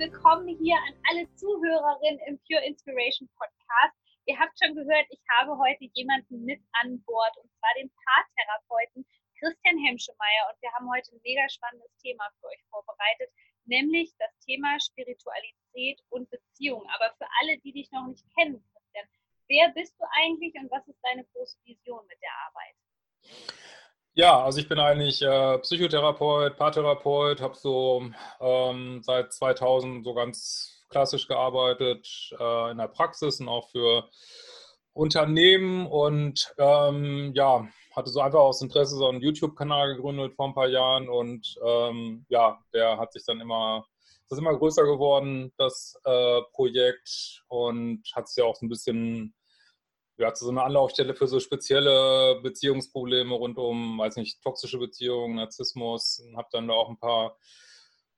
willkommen hier an alle Zuhörerinnen im Pure Inspiration Podcast. Ihr habt schon gehört, ich habe heute jemanden mit an Bord und zwar den Paartherapeuten Christian Hemschemeyer und wir haben heute ein mega spannendes Thema für euch vorbereitet, nämlich das Thema Spiritualität und Beziehung. Aber für alle, die dich noch nicht kennen, Christian, wer bist du eigentlich und was ist deine große Vision mit der Arbeit? Ja, also ich bin eigentlich äh, Psychotherapeut, Paartherapeut, habe so ähm, seit 2000 so ganz klassisch gearbeitet äh, in der Praxis und auch für Unternehmen und ähm, ja, hatte so einfach aus Interesse so einen YouTube-Kanal gegründet vor ein paar Jahren und ähm, ja, der hat sich dann immer, das ist immer größer geworden, das äh, Projekt und hat sich ja auch so ein bisschen ja, zu so einer Anlaufstelle für so spezielle Beziehungsprobleme rund um, weiß nicht, toxische Beziehungen, Narzissmus. Habe dann da auch ein paar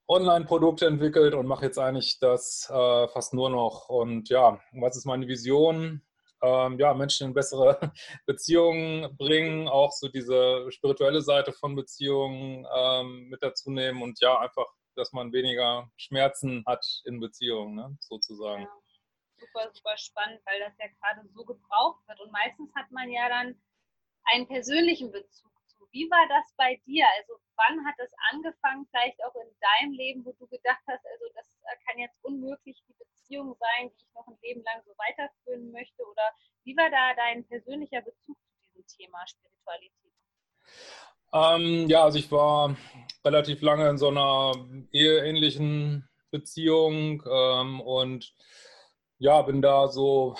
Online-Produkte entwickelt und mache jetzt eigentlich das äh, fast nur noch. Und ja, was ist meine Vision? Ähm, ja, Menschen in bessere Beziehungen bringen, auch so diese spirituelle Seite von Beziehungen ähm, mit dazu nehmen und ja, einfach, dass man weniger Schmerzen hat in Beziehungen, ne, sozusagen. Ja super, super spannend, weil das ja gerade so gebraucht wird. Und meistens hat man ja dann einen persönlichen Bezug zu. Wie war das bei dir? Also wann hat das angefangen, vielleicht auch in deinem Leben, wo du gedacht hast, also das kann jetzt unmöglich die Beziehung sein, die ich noch ein Leben lang so weiterführen möchte? Oder wie war da dein persönlicher Bezug zu diesem Thema Spiritualität? Ähm, ja, also ich war relativ lange in so einer eheähnlichen Beziehung ähm, und ja, bin da so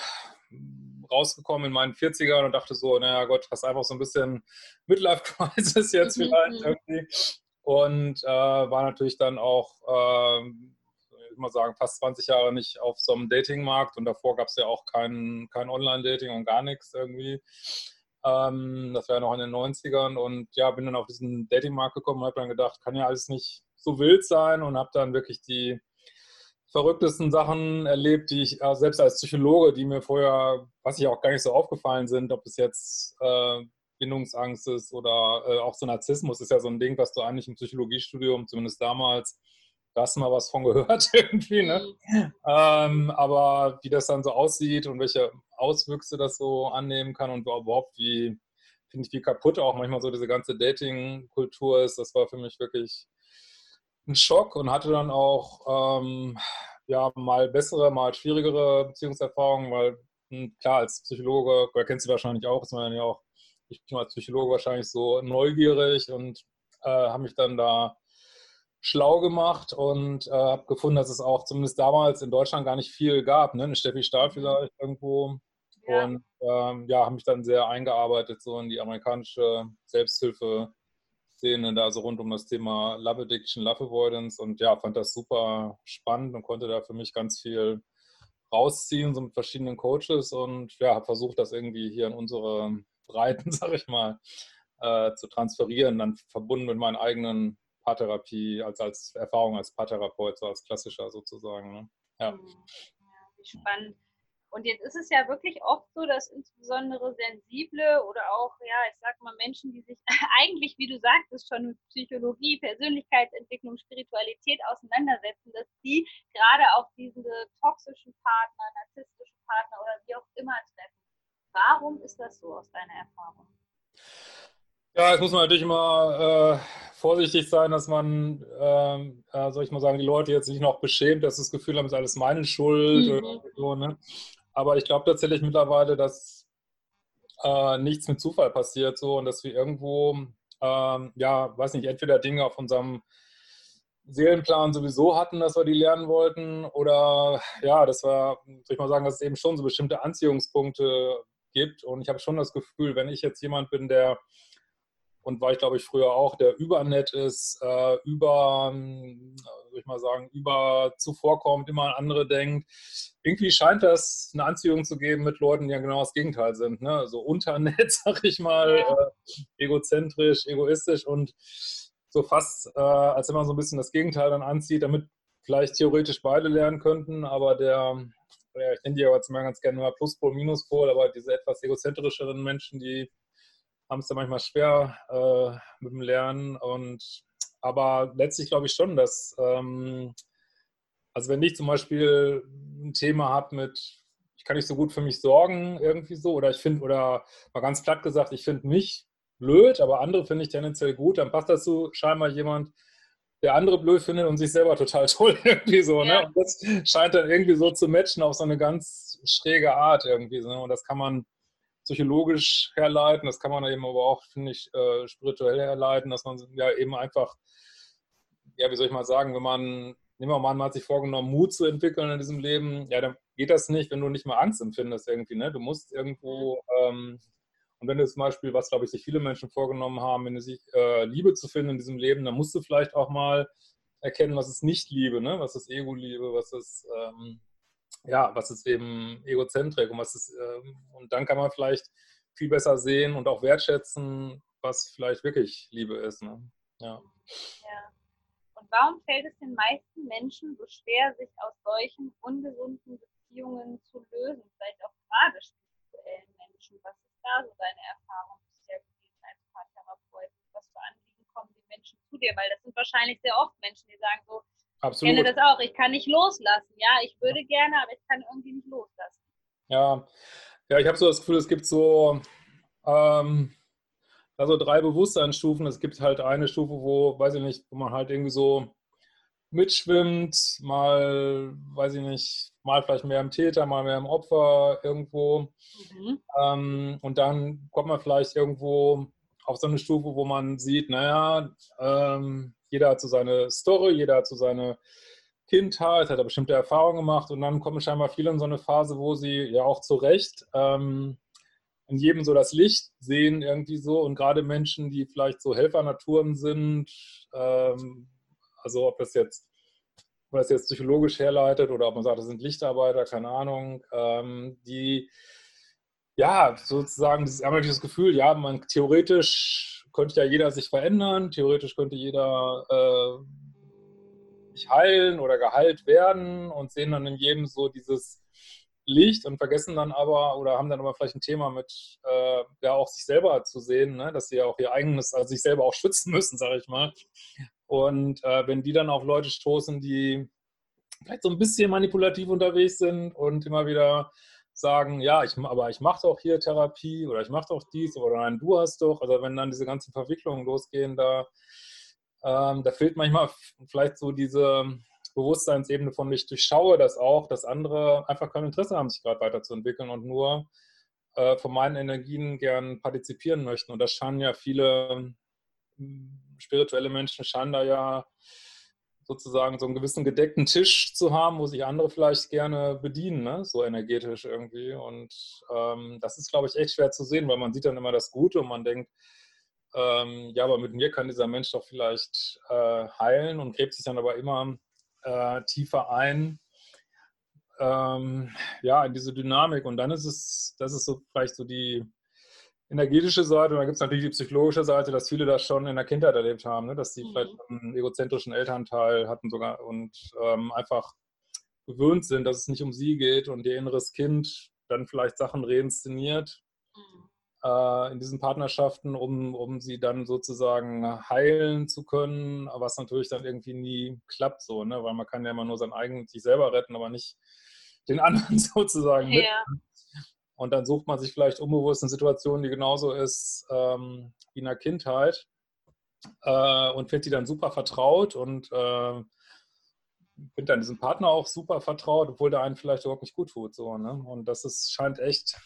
rausgekommen in meinen 40ern und dachte so, naja Gott, hast einfach so ein bisschen Midlife-Crisis jetzt vielleicht mhm. irgendwie. Und äh, war natürlich dann auch, äh, ich mal sagen, fast 20 Jahre nicht auf so einem Datingmarkt und davor gab es ja auch kein, kein Online-Dating und gar nichts irgendwie. Ähm, das war ja noch in den 90ern und ja, bin dann auf diesen Datingmarkt gekommen und habe dann gedacht, kann ja alles nicht so wild sein und habe dann wirklich die verrücktesten Sachen erlebt, die ich äh, selbst als Psychologe, die mir vorher, was ich auch gar nicht so aufgefallen sind, ob es jetzt äh, Bindungsangst ist oder äh, auch so Narzissmus ist ja so ein Ding, was du eigentlich im Psychologiestudium, zumindest damals, da hast du mal was von gehört irgendwie, ne? Mhm. Ähm, aber wie das dann so aussieht und welche Auswüchse das so annehmen kann und überhaupt wie, finde ich, wie kaputt auch manchmal so diese ganze Dating-Kultur ist, das war für mich wirklich ein Schock und hatte dann auch ähm, ja, mal bessere, mal schwierigere Beziehungserfahrungen, weil hm, klar, als Psychologe, oder kennst du wahrscheinlich auch, ist man ja auch, ich bin als Psychologe wahrscheinlich so neugierig und äh, habe mich dann da schlau gemacht und äh, habe gefunden, dass es auch zumindest damals in Deutschland gar nicht viel gab. Ne? Eine Steffi Stahl mhm. vielleicht irgendwo. Ja. Und ähm, ja, habe mich dann sehr eingearbeitet so in die amerikanische Selbsthilfe Szene da so rund um das Thema Love Addiction, Love Avoidance und ja, fand das super spannend und konnte da für mich ganz viel rausziehen, so mit verschiedenen Coaches und ja, habe versucht, das irgendwie hier in unsere Breiten, sag ich mal, äh, zu transferieren, dann verbunden mit meinen eigenen Paartherapie, als, als Erfahrung als Paartherapeut, so als klassischer sozusagen. Ne? Ja. ja, wie spannend. Und jetzt ist es ja wirklich oft so, dass insbesondere sensible oder auch, ja, ich sag mal, Menschen, die sich eigentlich, wie du sagtest, schon mit Psychologie, Persönlichkeitsentwicklung, Spiritualität auseinandersetzen, dass die gerade auf diese toxischen Partner, narzisstischen Partner oder wie auch immer treffen. Warum ist das so aus deiner Erfahrung? Ja, jetzt muss man natürlich immer äh, vorsichtig sein, dass man, ähm, äh, soll ich mal sagen, die Leute jetzt nicht noch beschämt, dass sie das Gefühl haben, es ist alles meine Schuld mhm. oder so. Ne? Aber ich glaube tatsächlich mittlerweile, dass äh, nichts mit Zufall passiert so und dass wir irgendwo, ähm, ja, weiß nicht, entweder Dinge auf unserem Seelenplan sowieso hatten, dass wir die lernen wollten oder ja, dass wir, soll ich mal sagen, dass es eben schon so bestimmte Anziehungspunkte gibt. Und ich habe schon das Gefühl, wenn ich jetzt jemand bin, der und war ich glaube ich früher auch, der übernett ist, äh, über ich mal sagen, über zuvorkommt, immer an andere denkt. Irgendwie scheint das eine Anziehung zu geben mit Leuten, die ja genau das Gegenteil sind. Ne? So unternett, sag ich mal, äh, egozentrisch, egoistisch und so fast, äh, als wenn man so ein bisschen das Gegenteil dann anzieht, damit vielleicht theoretisch beide lernen könnten, aber der, ja, ich nenne die aber Beispiel ganz gerne mal Pluspol, Minuspol, aber diese etwas egozentrischeren Menschen, die haben es da manchmal schwer äh, mit dem Lernen. Und aber letztlich glaube ich schon, dass ähm, also wenn ich zum Beispiel ein Thema habe mit, ich kann nicht so gut für mich sorgen, irgendwie so, oder ich finde, oder mal ganz platt gesagt, ich finde mich blöd, aber andere finde ich tendenziell gut, dann passt dazu scheinbar jemand, der andere blöd findet und sich selber total toll irgendwie so. Ne? Ja. Ne? Und das scheint dann irgendwie so zu matchen auf so eine ganz schräge Art irgendwie. So, ne? Und das kann man psychologisch herleiten, das kann man eben aber auch, finde ich, äh, spirituell herleiten, dass man ja eben einfach, ja, wie soll ich mal sagen, wenn man, nehmen wir mal an, man hat sich vorgenommen, Mut zu entwickeln in diesem Leben, ja, dann geht das nicht, wenn du nicht mal Angst empfindest irgendwie, ne? Du musst irgendwo, ähm, und wenn du zum Beispiel, was glaube ich sich viele Menschen vorgenommen haben, wenn du sich äh, Liebe zu finden in diesem Leben, dann musst du vielleicht auch mal erkennen, was ist nicht Liebe, ne? was ist Ego-Liebe, was ist ähm, ja, was ist eben Egozentrik und was ist, ähm, und dann kann man vielleicht viel besser sehen und auch wertschätzen, was vielleicht wirklich Liebe ist. Ne? Ja. ja. Und warum fällt es den meisten Menschen so schwer, sich aus solchen ungesunden Beziehungen zu lösen? Vielleicht auch gerade spirituellen Menschen. Was ist da so deine Erfahrung bisher gewesen als Paartherapeut? Was für Anliegen kommen die Menschen zu dir? Weil das sind wahrscheinlich sehr oft Menschen, die sagen so, Absolut. Ich kenne das auch. Ich kann nicht loslassen. Ja, ich würde gerne, aber ich kann irgendwie nicht loslassen. Ja, ja ich habe so das Gefühl, es gibt so, ähm, also drei Bewusstseinsstufen. Es gibt halt eine Stufe, wo, weiß ich nicht, wo man halt irgendwie so mitschwimmt, mal, weiß ich nicht, mal vielleicht mehr im Täter, mal mehr im Opfer irgendwo. Mhm. Ähm, und dann kommt man vielleicht irgendwo auf so eine Stufe, wo man sieht, naja, ähm, jeder hat so seine Story, jeder hat so seine Kindheit, hat da bestimmte Erfahrungen gemacht und dann kommen scheinbar viele in so eine Phase, wo sie ja auch zu Recht ähm, in jedem so das Licht sehen irgendwie so und gerade Menschen, die vielleicht so Helfernaturen sind, ähm, also ob das jetzt ob das jetzt psychologisch herleitet oder ob man sagt, das sind Lichtarbeiter, keine Ahnung, ähm, die ja sozusagen dieses, einmal dieses Gefühl, ja, man theoretisch könnte ja jeder sich verändern, theoretisch könnte jeder äh, sich heilen oder geheilt werden und sehen dann in jedem so dieses Licht und vergessen dann aber oder haben dann aber vielleicht ein Thema mit, äh, ja, auch sich selber zu sehen, ne? dass sie ja auch ihr eigenes, also sich selber auch schützen müssen, sage ich mal. Und äh, wenn die dann auf Leute stoßen, die vielleicht so ein bisschen manipulativ unterwegs sind und immer wieder sagen, ja, ich, aber ich mache doch hier Therapie oder ich mache doch dies oder nein, du hast doch. Also wenn dann diese ganzen Verwicklungen losgehen, da, ähm, da fehlt manchmal vielleicht so diese Bewusstseinsebene von ich durchschaue das auch, dass andere einfach kein Interesse haben, sich gerade weiterzuentwickeln und nur äh, von meinen Energien gern partizipieren möchten. Und das scheinen ja viele hm, spirituelle Menschen scheinen da ja sozusagen so einen gewissen gedeckten Tisch zu haben, wo sich andere vielleicht gerne bedienen, ne? so energetisch irgendwie. Und ähm, das ist, glaube ich, echt schwer zu sehen, weil man sieht dann immer das Gute und man denkt, ähm, ja, aber mit mir kann dieser Mensch doch vielleicht äh, heilen und gräbt sich dann aber immer äh, tiefer ein. Ähm, ja, in diese Dynamik. Und dann ist es, das ist so vielleicht so die, energetische Seite und dann gibt es natürlich die psychologische Seite, dass viele das schon in der Kindheit erlebt haben, ne? dass sie mhm. vielleicht einen egozentrischen Elternteil hatten sogar und ähm, einfach gewöhnt sind, dass es nicht um sie geht und ihr inneres Kind dann vielleicht Sachen reinszeniert mhm. äh, in diesen Partnerschaften, um, um sie dann sozusagen heilen zu können, was natürlich dann irgendwie nie klappt so, ne? weil man kann ja immer nur sein eigenes sich selber retten, aber nicht den anderen sozusagen. Ja. Und dann sucht man sich vielleicht unbewusst eine Situation, die genauso ist ähm, wie in der Kindheit äh, und findet die dann super vertraut und äh, findet dann diesen Partner auch super vertraut, obwohl der einen vielleicht überhaupt nicht gut tut. So, ne? Und das ist, scheint echt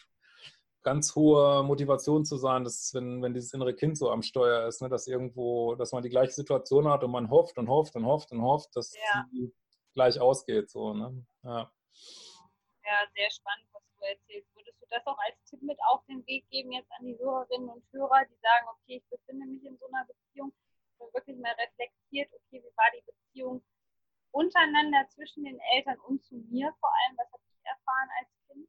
ganz hohe Motivation zu sein, dass wenn, wenn dieses innere Kind so am Steuer ist, ne, dass irgendwo, dass man die gleiche Situation hat und man hofft und hofft und hofft und hofft, dass ja. sie gleich ausgeht. So, ne? ja. ja, sehr spannend, was du erzählst das auch als Tipp mit auf den Weg geben jetzt an die Hörerinnen und Hörer, die sagen, okay, ich befinde mich in so einer Beziehung, und wirklich mal reflektiert, okay, wie war die Beziehung untereinander zwischen den Eltern und zu mir vor allem? Was habe ich erfahren als Kind?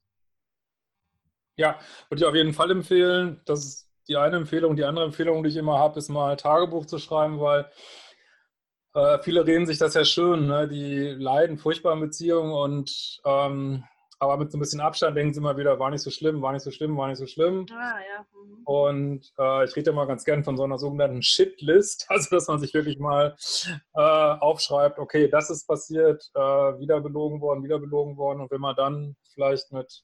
Ja, würde ich auf jeden Fall empfehlen. Das ist die eine Empfehlung. Die andere Empfehlung, die ich immer habe, ist mal Tagebuch zu schreiben, weil äh, viele reden sich das ja schön. Ne? Die leiden furchtbar in Beziehungen und ähm, aber mit so ein bisschen Abstand denken sie immer wieder, war nicht so schlimm, war nicht so schlimm, war nicht so schlimm. Ah, ja. Mhm. Und äh, ich rede immer ganz gern von so einer sogenannten Shitlist, also dass man sich wirklich mal äh, aufschreibt, okay, das ist passiert, äh, wieder belogen worden, wieder belogen worden. Und wenn man dann vielleicht mit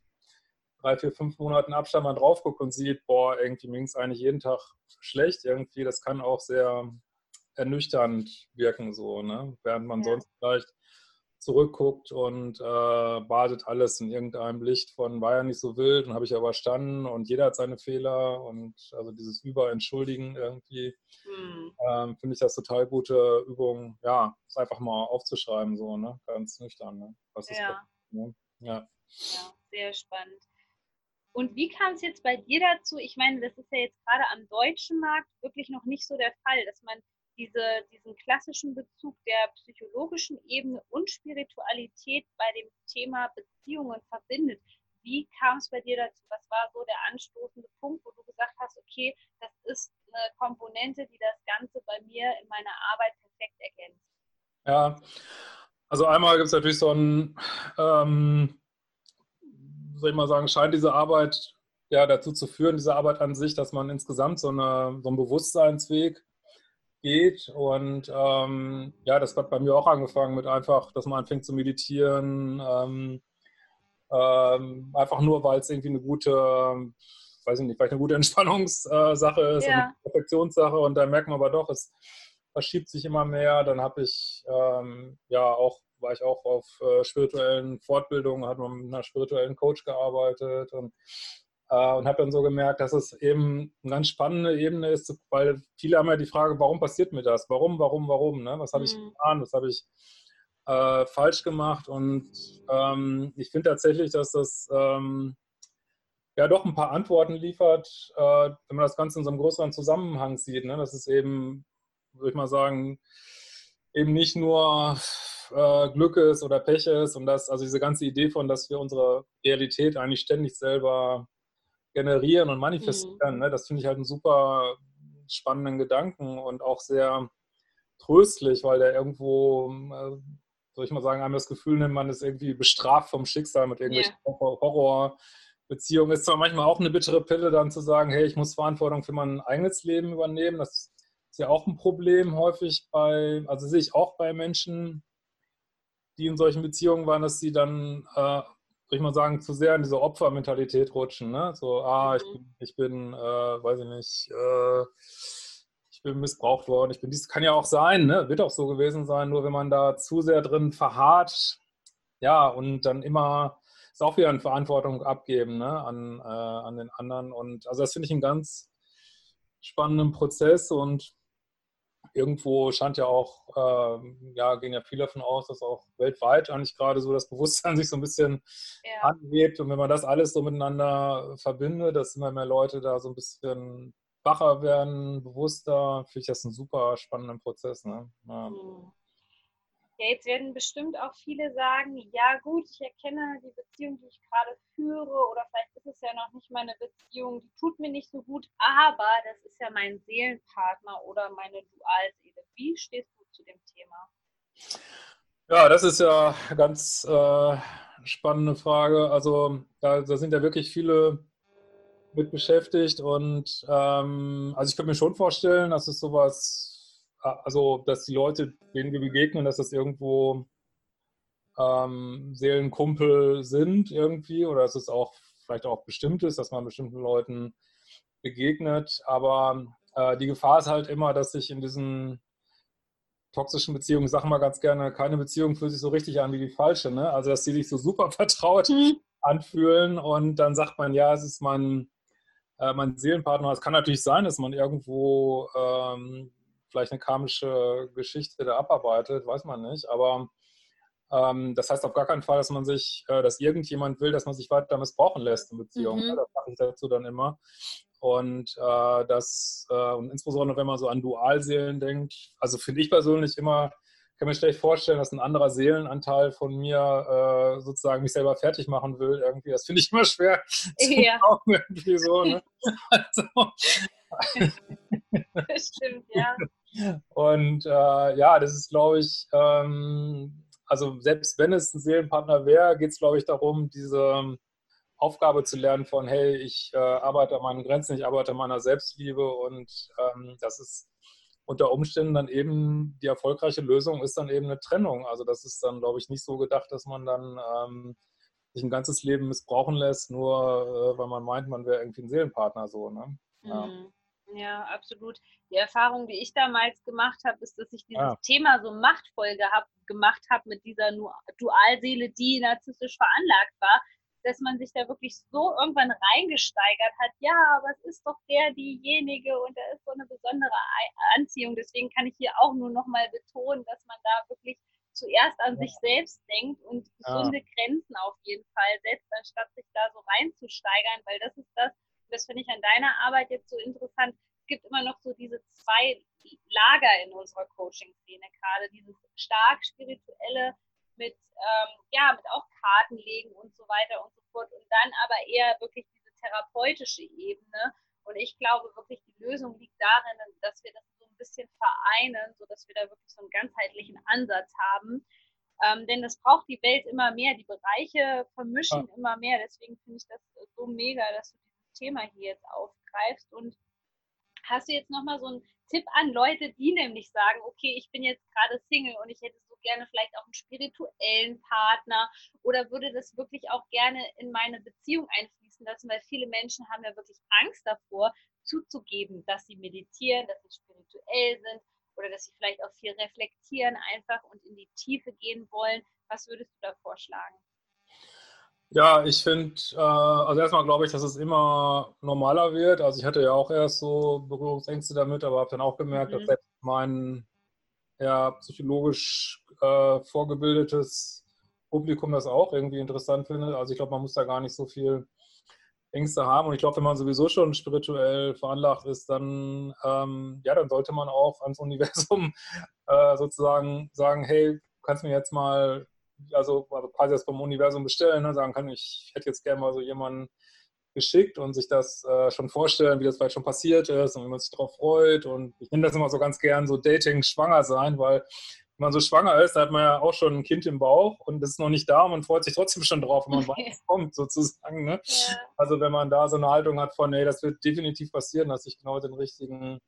drei, vier, fünf Monaten Abstand mal drauf guckt und sieht, boah, irgendwie ging es eigentlich jeden Tag schlecht, irgendwie, das kann auch sehr ernüchternd wirken, so, ne? Während man ja. sonst vielleicht zurückguckt und äh, badet alles in irgendeinem Licht von war ja nicht so wild und habe ich aber überstanden und jeder hat seine Fehler und also dieses Überentschuldigen irgendwie mhm. ähm, finde ich das total gute Übung, ja, es einfach mal aufzuschreiben, so, ne? Ganz nüchtern, ne? Was ist ja. Ne? ja. ja, sehr spannend. Und wie kam es jetzt bei dir dazu? Ich meine, das ist ja jetzt gerade am deutschen Markt wirklich noch nicht so der Fall, dass man diese, diesen klassischen Bezug der psychologischen Ebene und Spiritualität bei dem Thema Beziehungen verbindet. Wie kam es bei dir dazu? Was war so der anstoßende Punkt, wo du gesagt hast, okay, das ist eine Komponente, die das Ganze bei mir in meiner Arbeit perfekt ergänzt? Ja, also einmal gibt es natürlich so ein, ähm, soll ich mal sagen, scheint diese Arbeit ja dazu zu führen, diese Arbeit an sich, dass man insgesamt so, eine, so einen Bewusstseinsweg geht. Und ähm, ja, das hat bei mir auch angefangen mit einfach, dass man anfängt zu meditieren. Ähm, ähm, einfach nur, weil es irgendwie eine gute, weiß ich nicht, vielleicht eine gute Entspannungssache ist, ja. eine Perfektionssache. Und dann merkt man aber doch, es verschiebt sich immer mehr. Dann habe ich ähm, ja auch war ich auch auf äh, spirituellen Fortbildungen, hat man mit einer spirituellen Coach gearbeitet und und habe dann so gemerkt, dass es eben eine ganz spannende Ebene ist, weil viele haben ja die Frage, warum passiert mir das? Warum, warum, warum? Ne? Was habe ich mhm. getan? Was habe ich äh, falsch gemacht? Und ähm, ich finde tatsächlich, dass das ähm, ja doch ein paar Antworten liefert, äh, wenn man das Ganze in so einem größeren Zusammenhang sieht. Ne? Das ist eben, würde ich mal sagen, eben nicht nur äh, Glück ist oder Pech ist und das, also diese ganze Idee von, dass wir unsere Realität eigentlich ständig selber generieren und manifestieren. Mhm. Ne? Das finde ich halt einen super spannenden Gedanken und auch sehr tröstlich, weil der irgendwo, äh, soll ich mal sagen, einem das Gefühl nimmt, man ist irgendwie bestraft vom Schicksal mit irgendwelchen yeah. Horrorbeziehungen. Ist zwar manchmal auch eine bittere Pille, dann zu sagen, hey, ich muss Verantwortung für mein eigenes Leben übernehmen. Das ist ja auch ein Problem häufig bei, also sehe ich auch bei Menschen, die in solchen Beziehungen waren, dass sie dann äh, soll ich mal sagen, zu sehr in diese Opfermentalität rutschen. Ne? So, ah, ich mhm. bin, ich bin äh, weiß ich nicht, äh, ich bin missbraucht worden, ich bin dies, kann ja auch sein, ne? wird auch so gewesen sein, nur wenn man da zu sehr drin verharrt, ja, und dann immer ist auch wieder eine Verantwortung abgeben ne? an, äh, an den anderen. Und also das finde ich einen ganz spannenden Prozess und irgendwo scheint ja auch, äh, ja, gehen ja viele davon aus, dass auch weltweit eigentlich gerade so das Bewusstsein sich so ein bisschen ja. anhebt. Und wenn man das alles so miteinander verbindet, dass immer mehr Leute da so ein bisschen wacher werden, bewusster, finde ich das einen super spannenden Prozess. Ne? Ja. Mhm. Ja, jetzt werden bestimmt auch viele sagen, ja gut, ich erkenne die Beziehung, die ich gerade führe, oder vielleicht ist es ja noch nicht meine Beziehung, die tut mir nicht so gut, aber das ist ja mein Seelenpartner oder meine Dualseele. Wie stehst du zu dem Thema? Ja, das ist ja eine ganz äh, spannende Frage. Also da, da, sind ja wirklich viele mit beschäftigt und ähm, also ich könnte mir schon vorstellen, dass es sowas also dass die Leute, denen wir begegnen, dass das irgendwo ähm, Seelenkumpel sind irgendwie oder dass es auch vielleicht auch bestimmt ist, dass man bestimmten Leuten begegnet. Aber äh, die Gefahr ist halt immer, dass sich in diesen toxischen Beziehungen, ich sage mal ganz gerne, keine Beziehung fühlt sich so richtig an wie die falsche. Ne? Also dass sie sich so super vertraut mhm. anfühlen und dann sagt man, ja, es ist mein, äh, mein Seelenpartner. Es kann natürlich sein, dass man irgendwo ähm, vielleicht eine karmische Geschichte da abarbeitet, weiß man nicht. Aber ähm, das heißt auf gar keinen Fall, dass man sich, äh, dass irgendjemand will, dass man sich weiter missbrauchen lässt in Beziehungen. Mhm. Das mache ich dazu dann immer. Und äh, das, äh, und insbesondere wenn man so an Dualseelen denkt, also finde ich persönlich immer kann mir schlecht vorstellen, dass ein anderer Seelenanteil von mir äh, sozusagen mich selber fertig machen will. Irgendwie, das finde ich immer schwer. Ja. irgendwie so, ne? also, das stimmt, ja. Und äh, ja, das ist, glaube ich, ähm, also selbst wenn es ein Seelenpartner wäre, geht es, glaube ich, darum, diese Aufgabe zu lernen von, hey, ich äh, arbeite an meinen Grenzen, ich arbeite an meiner Selbstliebe und ähm, das ist unter Umständen dann eben die erfolgreiche Lösung ist dann eben eine Trennung. Also das ist dann, glaube ich, nicht so gedacht, dass man dann ähm, sich ein ganzes Leben missbrauchen lässt, nur äh, weil man meint, man wäre irgendwie ein Seelenpartner so. Ne? Ja. Mhm. Ja, absolut. Die Erfahrung, die ich damals gemacht habe, ist, dass ich dieses ja. Thema so machtvoll gehabt, gemacht habe mit dieser Dualseele, die narzisstisch veranlagt war, dass man sich da wirklich so irgendwann reingesteigert hat, ja, aber es ist doch der, diejenige und da ist so eine besondere Anziehung. Deswegen kann ich hier auch nur nochmal betonen, dass man da wirklich zuerst an ja. sich selbst denkt und gesunde ja. Grenzen auf jeden Fall setzt, anstatt sich da so reinzusteigern, weil das ist das, das finde ich an deiner Arbeit jetzt so interessant. Es gibt immer noch so diese zwei Lager in unserer Coaching-Szene gerade, dieses stark spirituelle mit, ähm, ja, mit auch Karten legen und so weiter und so fort und dann aber eher wirklich diese therapeutische Ebene. Und ich glaube wirklich, die Lösung liegt darin, dass wir das so ein bisschen vereinen, sodass wir da wirklich so einen ganzheitlichen Ansatz haben. Ähm, denn das braucht die Welt immer mehr. Die Bereiche vermischen ja. immer mehr. Deswegen finde ich das so mega, dass du Thema hier jetzt aufgreifst. Und hast du jetzt nochmal so einen Tipp an Leute, die nämlich sagen, okay, ich bin jetzt gerade Single und ich hätte so gerne vielleicht auch einen spirituellen Partner oder würde das wirklich auch gerne in meine Beziehung einfließen lassen, weil viele Menschen haben ja wirklich Angst davor, zuzugeben, dass sie meditieren, dass sie spirituell sind oder dass sie vielleicht auch viel reflektieren einfach und in die Tiefe gehen wollen. Was würdest du da vorschlagen? Ja, ich finde, äh, also erstmal glaube ich, dass es immer normaler wird. Also ich hatte ja auch erst so Berührungsängste damit, aber habe dann auch gemerkt, mhm. dass selbst mein ja, psychologisch äh, vorgebildetes Publikum das auch irgendwie interessant findet. Also ich glaube, man muss da gar nicht so viel Ängste haben. Und ich glaube, wenn man sowieso schon spirituell veranlagt ist, dann, ähm, ja, dann sollte man auch ans Universum äh, sozusagen sagen, hey, kannst du mir jetzt mal also, also quasi das vom Universum bestellen, ne? sagen kann, ich hätte jetzt gerne mal so jemanden geschickt und sich das äh, schon vorstellen, wie das vielleicht schon passiert ist und wie man sich darauf freut. Und ich nenne das immer so ganz gern so Dating schwanger sein, weil wenn man so schwanger ist, da hat man ja auch schon ein Kind im Bauch und das ist noch nicht da und man freut sich trotzdem schon drauf, wenn man weiß, es kommt, sozusagen. Ne? Ja. Also wenn man da so eine Haltung hat von, nee, das wird definitiv passieren, dass ich genau den richtigen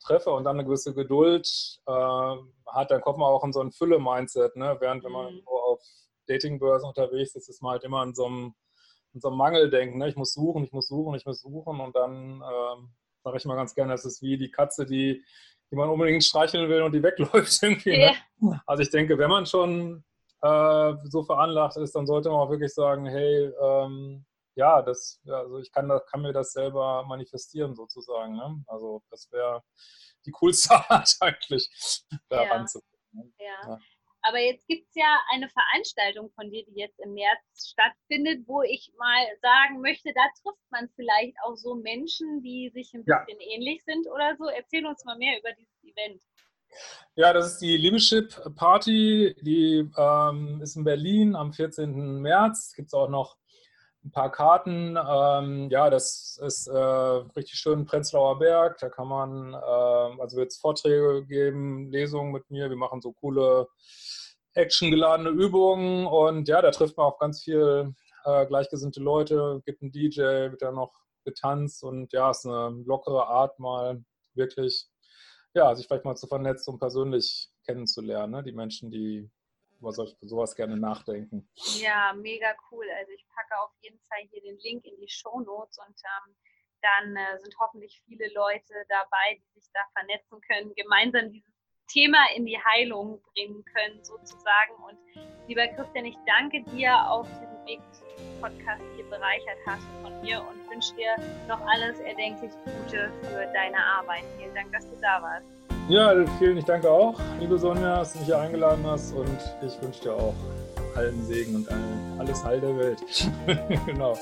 treffe und dann eine gewisse Geduld äh, hat, dann kommt man auch in so ein Fülle-Mindset. Ne? Während wenn man mhm. so auf Datingbörsen unterwegs ist, ist man halt immer in so einem, in so einem Mangeldenken. Ne? Ich muss suchen, ich muss suchen, ich muss suchen und dann ähm, sage ich mal ganz gerne, das ist wie die Katze, die, die man unbedingt streicheln will und die wegläuft irgendwie. Yeah. Ne? Also ich denke, wenn man schon äh, so veranlagt ist, dann sollte man auch wirklich sagen, hey, ähm, ja, das, also ich kann, kann mir das selber manifestieren sozusagen. Ne? Also das wäre die coolste Art eigentlich, da ja. ranzukommen. Ne? Ja. ja. Aber jetzt gibt es ja eine Veranstaltung von dir, die jetzt im März stattfindet, wo ich mal sagen möchte, da trifft man vielleicht auch so Menschen, die sich ein bisschen ja. ähnlich sind oder so. Erzähl uns mal mehr über dieses Event. Ja, das ist die Leadership Party, die ähm, ist in Berlin am 14. März. Gibt es auch noch ein paar Karten. Ähm, ja, das ist äh, richtig schön Prenzlauer Berg. Da kann man, äh, also wird es Vorträge geben, Lesungen mit mir. Wir machen so coole actiongeladene Übungen und ja, da trifft man auch ganz viel äh, gleichgesinnte Leute. Gibt einen DJ, wird da noch getanzt und ja, ist eine lockere Art mal wirklich, ja, sich vielleicht mal zu vernetzen und persönlich kennenzulernen. Ne? Die Menschen, die über sowas gerne nachdenken. Ja, mega cool. Also ich packe auf jeden Fall hier den Link in die Show Notes und ähm, dann äh, sind hoffentlich viele Leute dabei, die sich da vernetzen können, gemeinsam dieses Thema in die Heilung bringen können, sozusagen. Und lieber Christian, ich danke dir auf diesem Weg zum Podcast hier bereichert hast von mir und wünsche dir noch alles erdenklich Gute für deine Arbeit. Vielen Dank, dass du da warst. Ja, vielen ich danke auch, liebe Sonja, dass du mich hier eingeladen hast und ich wünsche dir auch allen Segen und alles Heil der Welt. genau.